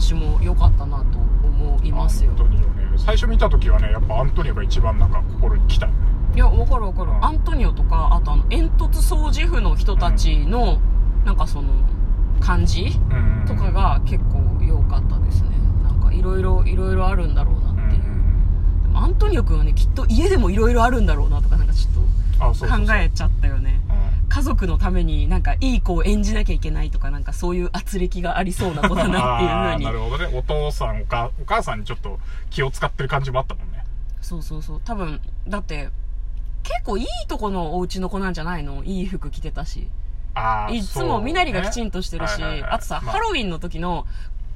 私も良かったなと思いますよ。アントニオね。最初見た時はねやっぱアントニオが一番なんか心に来たよね。いやわかるわかる、うん。アントニオとかあとあの煙突掃除婦の人たちの、なんかその感じうんとかが結構良かったですね。なんかいろいろいろいろあるんだろうなう。んっていう、でもアントニオ君はねきっと家でもいろいろあるんだろうなとかなんかちょっと考えちゃったよね。うん家族のためになんかいい子を演じなきゃいけないとかなんかそういう圧力がありそうな子だなっていうふうに。なるほどね。お父さんお母お母さんにちょっと気を使ってる感じもあったもんね。そうそうそう。多分だって結構いいとこのお家の子なんじゃないの？いい服着てたし。ああいつも身なりがきちんとしてるし、はいはいはい。あとさ、まハロウィンの時の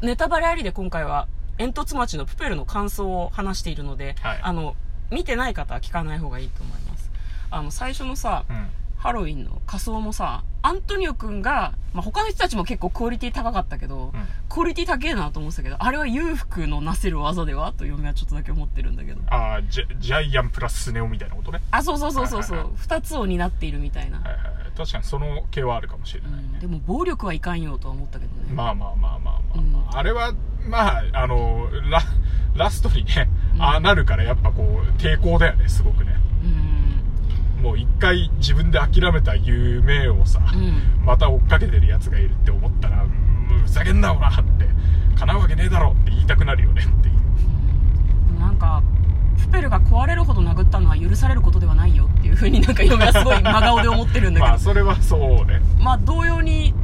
ネタバレありで今回は煙突町のプペルの感想を話しているので、はい。あの見てない方は聞かない方がいいと思います。あの最初のさ、うんハロウィンの仮装もさアントニオくんが、まあ、他の人たちも結構クオリティ高かったけど、うん。クオリティ高えなと思ってたけどあれは裕福のなせる技ではと嫁はちょっとだけ思ってるんだけど。ああジャジャイアンプラススネ夫みたいなことね。あそうそうそうそうそう、はいはいはい。二つを担っているみたいな、はいはいはい。確かにその系はあるかもしれないね、うん。でも暴力はいかんよとは思ったけどね、まあまあまあまあまあ、まあうん。あれはまああのララストにね、うん。ああなるからやっぱこう抵抗だよねすごくね。うんもう一回自分で諦めた夢をさ、うん。また追っかけてるやつがいるって思ったら、うんふざけんなおらって叶うわけねえだろって言いたくなるよねっていう。なんかプペルが壊れるほど殴ったのは許されることではないよっていうふうになんか嫁はすごい真顔で思ってるんだけど。まあそれはそうね。まあ同様に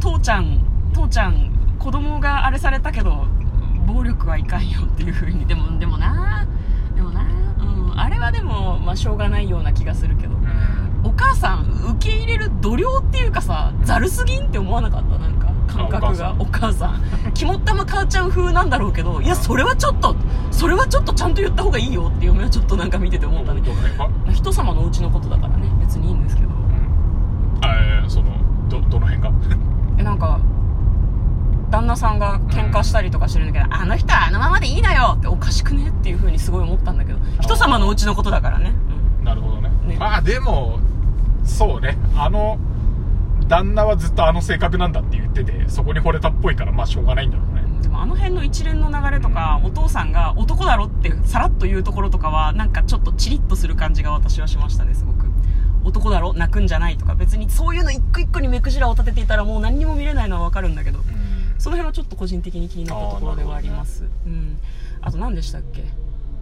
父ちゃん父ちゃん子供があれされたけど暴力はいかんよっていうふうに。でもでもなでもなまあしょうがないような気がするけど。お母さん受け入れる度量っていうかさざるすぎんって思わなかった？なんか感覚が。あお母さん。肝っ玉母ちゃん風なんだろうけどいやそれはちょっとそれはちょっとちゃんと言った方がいいよって嫁はちょっとなんか見てて思ったね。人様のお家のことだからね。別にいいんですけど。うん。あえーそのどどの辺か旦那さんが喧嘩したりとかしてるんだけど、あの人はあのままでいいのよっておかしくねっていう風にすごい思ったんだけど人様のお家のことだからね、なるほどね。ね。まあでもそうね。あの旦那はずっとあの性格なんだって言っててそこに惚れたっぽいからまあしょうがないんだろうね。うん、でもあの辺の一連の流れとか、お父さんが男だろってさらっと言うところとかはなんかちょっとチリッとする感じが私はしましたねすごく。男だろ？泣くんじゃないとか。別にそういうの一個一個に目くじらを立てていたらもう何にも見れないのはわかるんだけど、その辺はちょっと個人的に気になったところではあります。うん。あと何でしたっけ？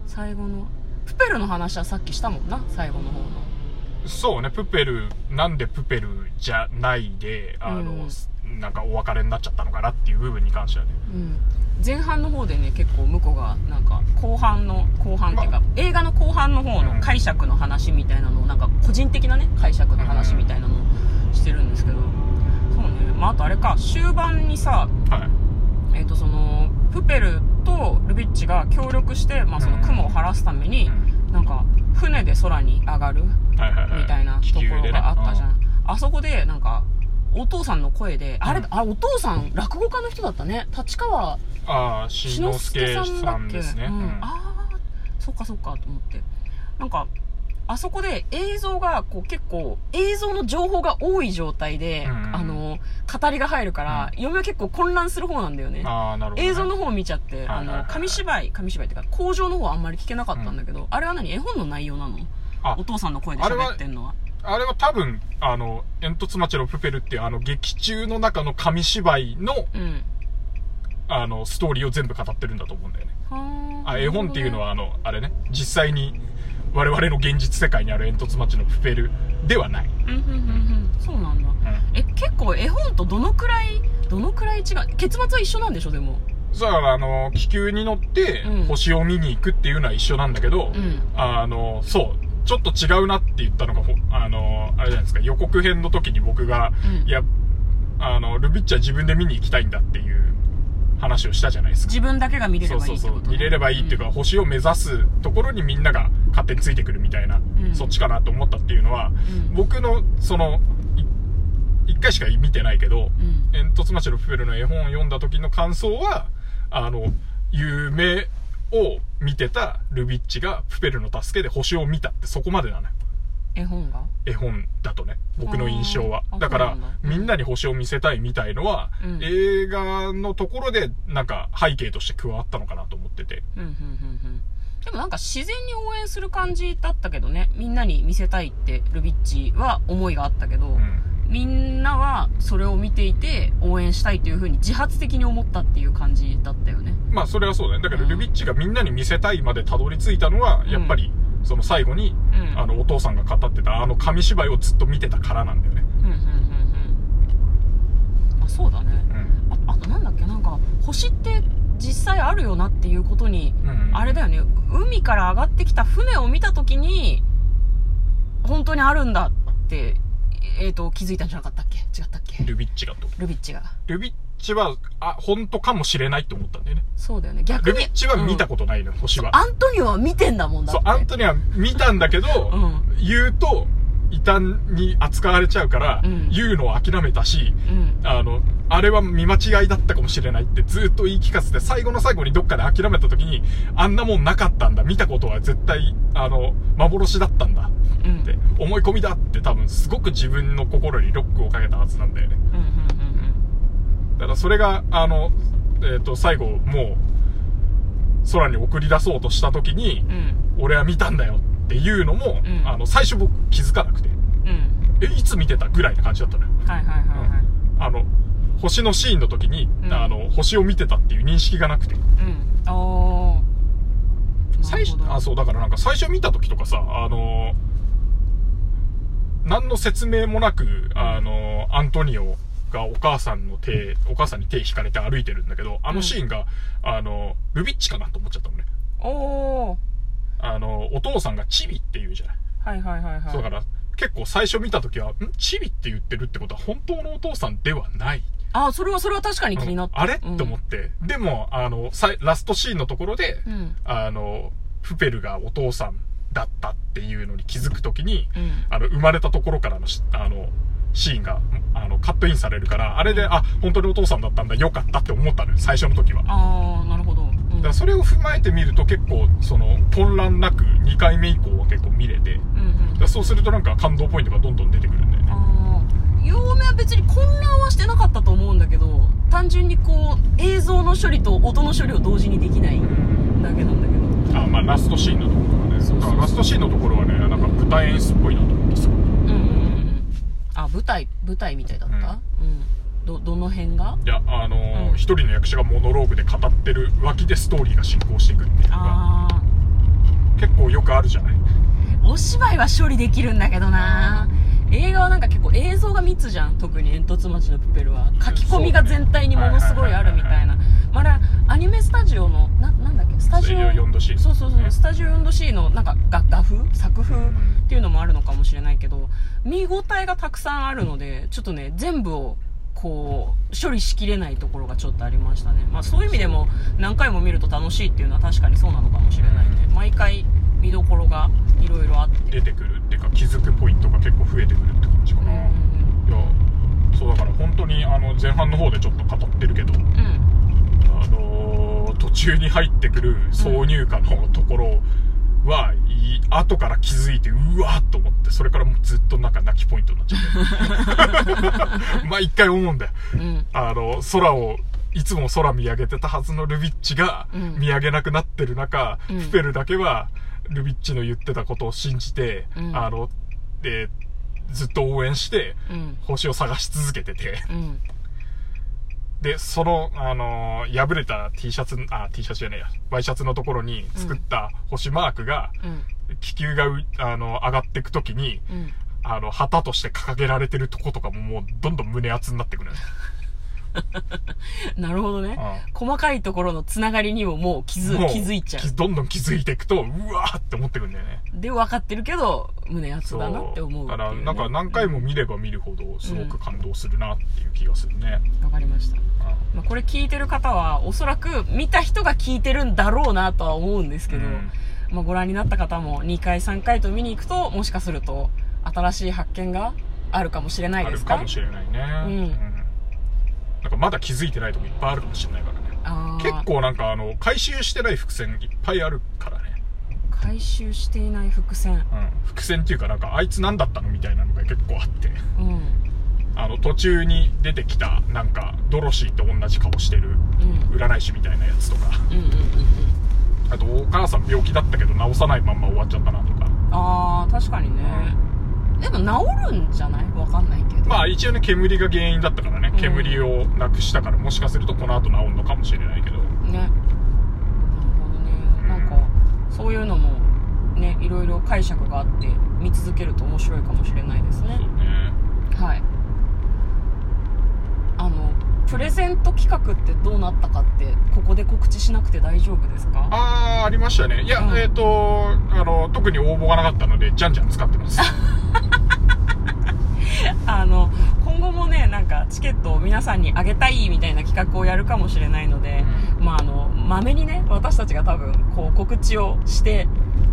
最後の。プペルの話はさっきしたもんな最後の方の。そうねプペルなんでプペルじゃないであの、なんかお別れになっちゃったのかなっていう部分に関してはね。うん。前半の方でね結構向こうがなんか後半の後半っていうか、映画の後半の方の解釈の話みたいなのをなんか個人的なね解釈の話みたいなのをしてるんですけどまああとあれか終盤にさはい。えっ、とそのプペルとルビッチが協力して、まあ、その雲を晴らすために、なんか船で空に上がるはいはいはい。みたいなところがあったじゃん、気球でねあそこでなんかお父さんの声で、あれうん。あお父さん落語家の人だったね。立川うんああしんのすけさんですね。うん。うん。ああそっかそっかと思って。なんかあそこで映像がこう結構映像の情報が多い状態で、うん。あの語りが入るから、嫁は結構混乱する方なんだよね。ね、映像の方を見ちゃって、あはいはいはい。の紙芝居紙芝居っていうか工場の方はあんまり聞けなかったんだけど、あれは何？絵本の内容なの？あお父さんの声で喋ってんのは。あれは多分、あの、煙突町のプペルっていうあの劇中の中の紙芝居の、うん。あの、ストーリーを全部語ってるんだと思うんだよね。はああ、絵本っていうのはあの、あれね、実際に我々の現実世界にある煙突町のプペルではない。うんうんうんうん。そうなんだ。え結構絵本とどのくらいどのくらい違う結末は一緒なんでしょでも。だからあの、気球に乗ってうん。星を見に行くっていうのは一緒なんだけど、うん。あの、そう、ちょっと違うなって言ったのが、ほあの、あれじゃないですか、予告編の時に僕が、うん。いや、あの、ルビッチは自分で見に行きたいんだっていう話をしたじゃないですか。自分だけが見れればいいってことそうそうそう見れればいいっていうか、星を目指すところにみんなが勝手についてくるみたいな、ん。そっちかなと思ったっていうのは、うん。僕のそのい一回しか見てないけどうん。煙突町のプペルの絵本を読んだ時の感想はあの夢を見てたルビッチがプペルの助けで星を見たってそこまでなのよ。絵本が？絵本だとね僕の印象は。だからんみんなに星を見せたいみたいのは、うん。映画のところでなんか背景として加わったのかなと思ってて。うんうんうんうんでもなんか自然に応援する感じだったけどね。みんなに見せたいってルビッチは思いがあったけど、うん。みんなはそれを見ていて応援したいというふうに自発的に思ったっていう感じだったよね。まあそれはそうだね。だけどうん。ルビッチがみんなに見せたいまでたどり着いたのはやっぱりその最後に、うん。あのお父さんが語ってたあの紙芝居をずっと見てたからなんだよね、うんうんうんうん。あそうだね。うん。ああとなんだっけ？なんか星って実際あるよなっていうことにうん。あれだよね。海から上がってきた船を見た時に本当にあるんだってえっ、と気づいたんじゃなかったっけ？違ったっけ？ルビッチがと？ルビッチが。ルビッチはあ本当かもしれないと思ったんだよね。そうだよね。逆にルビッチは見たうんことないの、星は。アントニオは見てんだもんだって。そうアントニオは見たんだけど、うん。言うと異端に扱われちゃうから、うん。言うのを諦めたしうん。あのあれは見間違いだったかもしれないってずっと言い聞かせて最後の最後にどっかで諦めた時にあんなもんなかったんだ見たことは絶対あの幻だったんだうん。って思い込みだって多分すごく自分の心にロックをかけたはずなんだよね。うんうんだからそれがあの、えっと最後もう空に送り出そうとした時に、うん。うん俺は見たんだよっていうのも、うん。あの最初僕気づかなくて。うん。えいつ見てた？ぐらいな感じだったのよ。はいはいはいはい。あの星のシーンの時に、うん。あの星を見てたっていう認識がなくて。うん。ああ最初あそうだからなんか最初見た時とかさあの何の説明もなくあのアントニオがお母さんの手お母さんに手引かれて歩いてるんだけどあのシーンが、あのルビッチかなと思っちゃったのね。おおあのお父さんがチビって言うじゃない、はいはいはいはい。そうだから結構最初見た時はん？チビって言ってるってことは本当のお父さんではない。あそれはそれは確かに気になった、あれ、うん。と思って。でもあのラストシーンのところで、うん。あのフペルがお父さんだったっていうのに気づく時に、うん。あの生まれたところからのしあのシーンがあのカットインされるからあれで、あ本当にお父さんだったんだよかったって思ったのよ最初の時は。ああなるほど、うん、らそれを踏まえてみると結構その混乱なく2回目以降は結構見れてうんうん。らそうするとなんか感動ポイントがどんどん出てくるんだよね。両目は別に混乱はしてなかったと思うんだけど単純にこう映像の処理と音の処理を同時にできないだけなんだけど。あまあラストシーンのところがね。そうそうラストシーンのところはねなんか舞台演出っぽいなと思ってす。ごくうんうんうんうん。あ舞台舞台みたいだった？うん、どどの辺が？いやあのーうん。一人の役者がモノローグで語ってる脇でストーリーが進行していくっていうのがああ結構よくあるじゃない？お芝居は処理できるんだけどな。映画はなんか結構映像が密じゃん。特に煙突町のプペルは。書き込みが全体にものすごいあるみたいな。まだアニメスタジオのななんだっけ？スタジオ4度 C そうそうそう、ねスタジオ 4°C のなんか画画風？作風？っていうのもあるのかもしれないけど見応えがたくさんあるのでちょっとね全部をこう処理しきれないところがちょっとありましたね、まあ、そういう意味でも何回も見ると楽しいっていうのは確かにそうなのかもしれないね毎回見どころがいろいろあって。出てくるっていうか気づくポイントが結構増えてくるって感じかな、いやそうだから本当にあの前半の方でちょっと語ってるけどうん。うんあのー途中に入ってくる挿入歌のところは、い後から気づいてうわーっと思ってそれからもうずっとなんか泣きポイントになっちゃって。まあ一回思うんだよ。うん。あの空をいつも空見上げてたはずのルビッチがうん。見上げなくなってる中、うん。フペルだけはルビッチの言ってたことを信じて、うん。あのでずっと応援してうん。星を探し続けてて。うんでその、あのー破れた T シャツあ T シャツじゃねえや。ワイシャツのところに作った星マークが、うん。気球がうあの上がっていく時にうん。あの旗として掲げられてるとことかももうどんどん胸熱になってくる。ね なるほどね。うん。細かいところのつながりにももう気づ気づいちゃきどんどん気づいていくと、うわーって思ってくるんだよね。うで分かってるけど胸熱だなって思うね。だから、なんか何回も見れば見るほど、すごく感動するなっていう気がするね。わかりました。まあ、これ聞いてる方はおそらく見た人が聞いてるんだろうなとは思うんですけど、うん。まあ、ご覧になった方も2回3回と見に行くともしかすると新しい発見があるかもしれないですか？あるかもしれないね。うんなんかまだ気づいてないとこいっぱいあるかもしれないからね。結構なんかあの、回収してない伏線いっぱいあるからね。回収していない伏線。うん、伏線っていうかなんかあいつ何だったのみたいなのが結構あって。うん。あの途中に出てきたなんかドロシーと同じ顔してるうん。占い師みたいなやつとか。うんうんうん。うんあとお母さん病気だったけど治さないまんま終わっちゃったなとか。あー確かにね。でも治るんじゃない？わかんないけどまあ一応ね煙が原因だったからね。うん。煙をなくしたからもしかするとこの後治るのかもしれないけど。ね。なるほどね。なんかそういうのもねいろいろ解釈があって見続けると面白いかもしれないですね。そうね。はい。あのプレゼント企画ってどうなったかってここで告知しなくて大丈夫ですか？ああありましたね。いや、うん。えっ、とあの特に応募がなかったのでじゃんじゃん使ってます あの今後もねなんかチケットを皆さんにあげたいみたいな企画をやるかもしれないので、まああのまめにね私たちが多分こう告知をして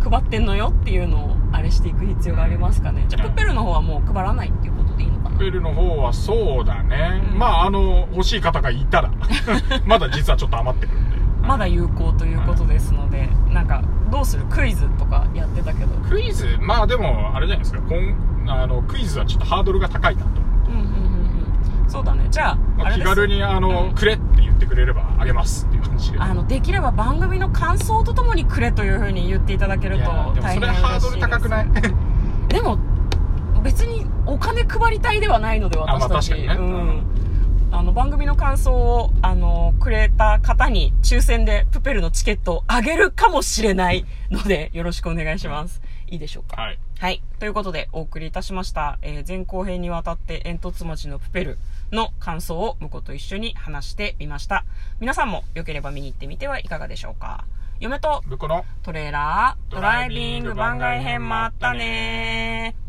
配ってんのよっていうのをあれしていく必要がありますかね。じゃあうん。プペルの方はもう配らないっていうことでいいのかな。ペルの方はそうだね、うん。まああの欲しい方がいたら まだ実はちょっと余ってるんで。まだ有効ということですので、なんかどうする？クイズとかやってたけど。クイズ？まあでもあれじゃないですか。こんあのクイズはちょっとハードルが高いなと、うんうんうんうん。そうだね。じゃあまあ、気軽にあの、うん。くれって言ってくれればあげますっていう感じで。あのできれば番組の感想とともにくれというふうに言っていただけるといやでも大変それハードル高くない？でも別にお金配りたいではないのであまあ私たち、確かにね。うん。あの番組の感想をあのくれた方に抽選でプペルのチケットをあげるかもしれないのでよろしくお願いします、いいでしょうかはいはい。ということで、お送りいたしました。えー前後編にわたって煙突町のプペルの感想を婿と一緒に話してみました。皆さんも良ければ見に行ってみてはいかがでしょうか。嫁と僕のトレーラードライビング番外編もあったねー。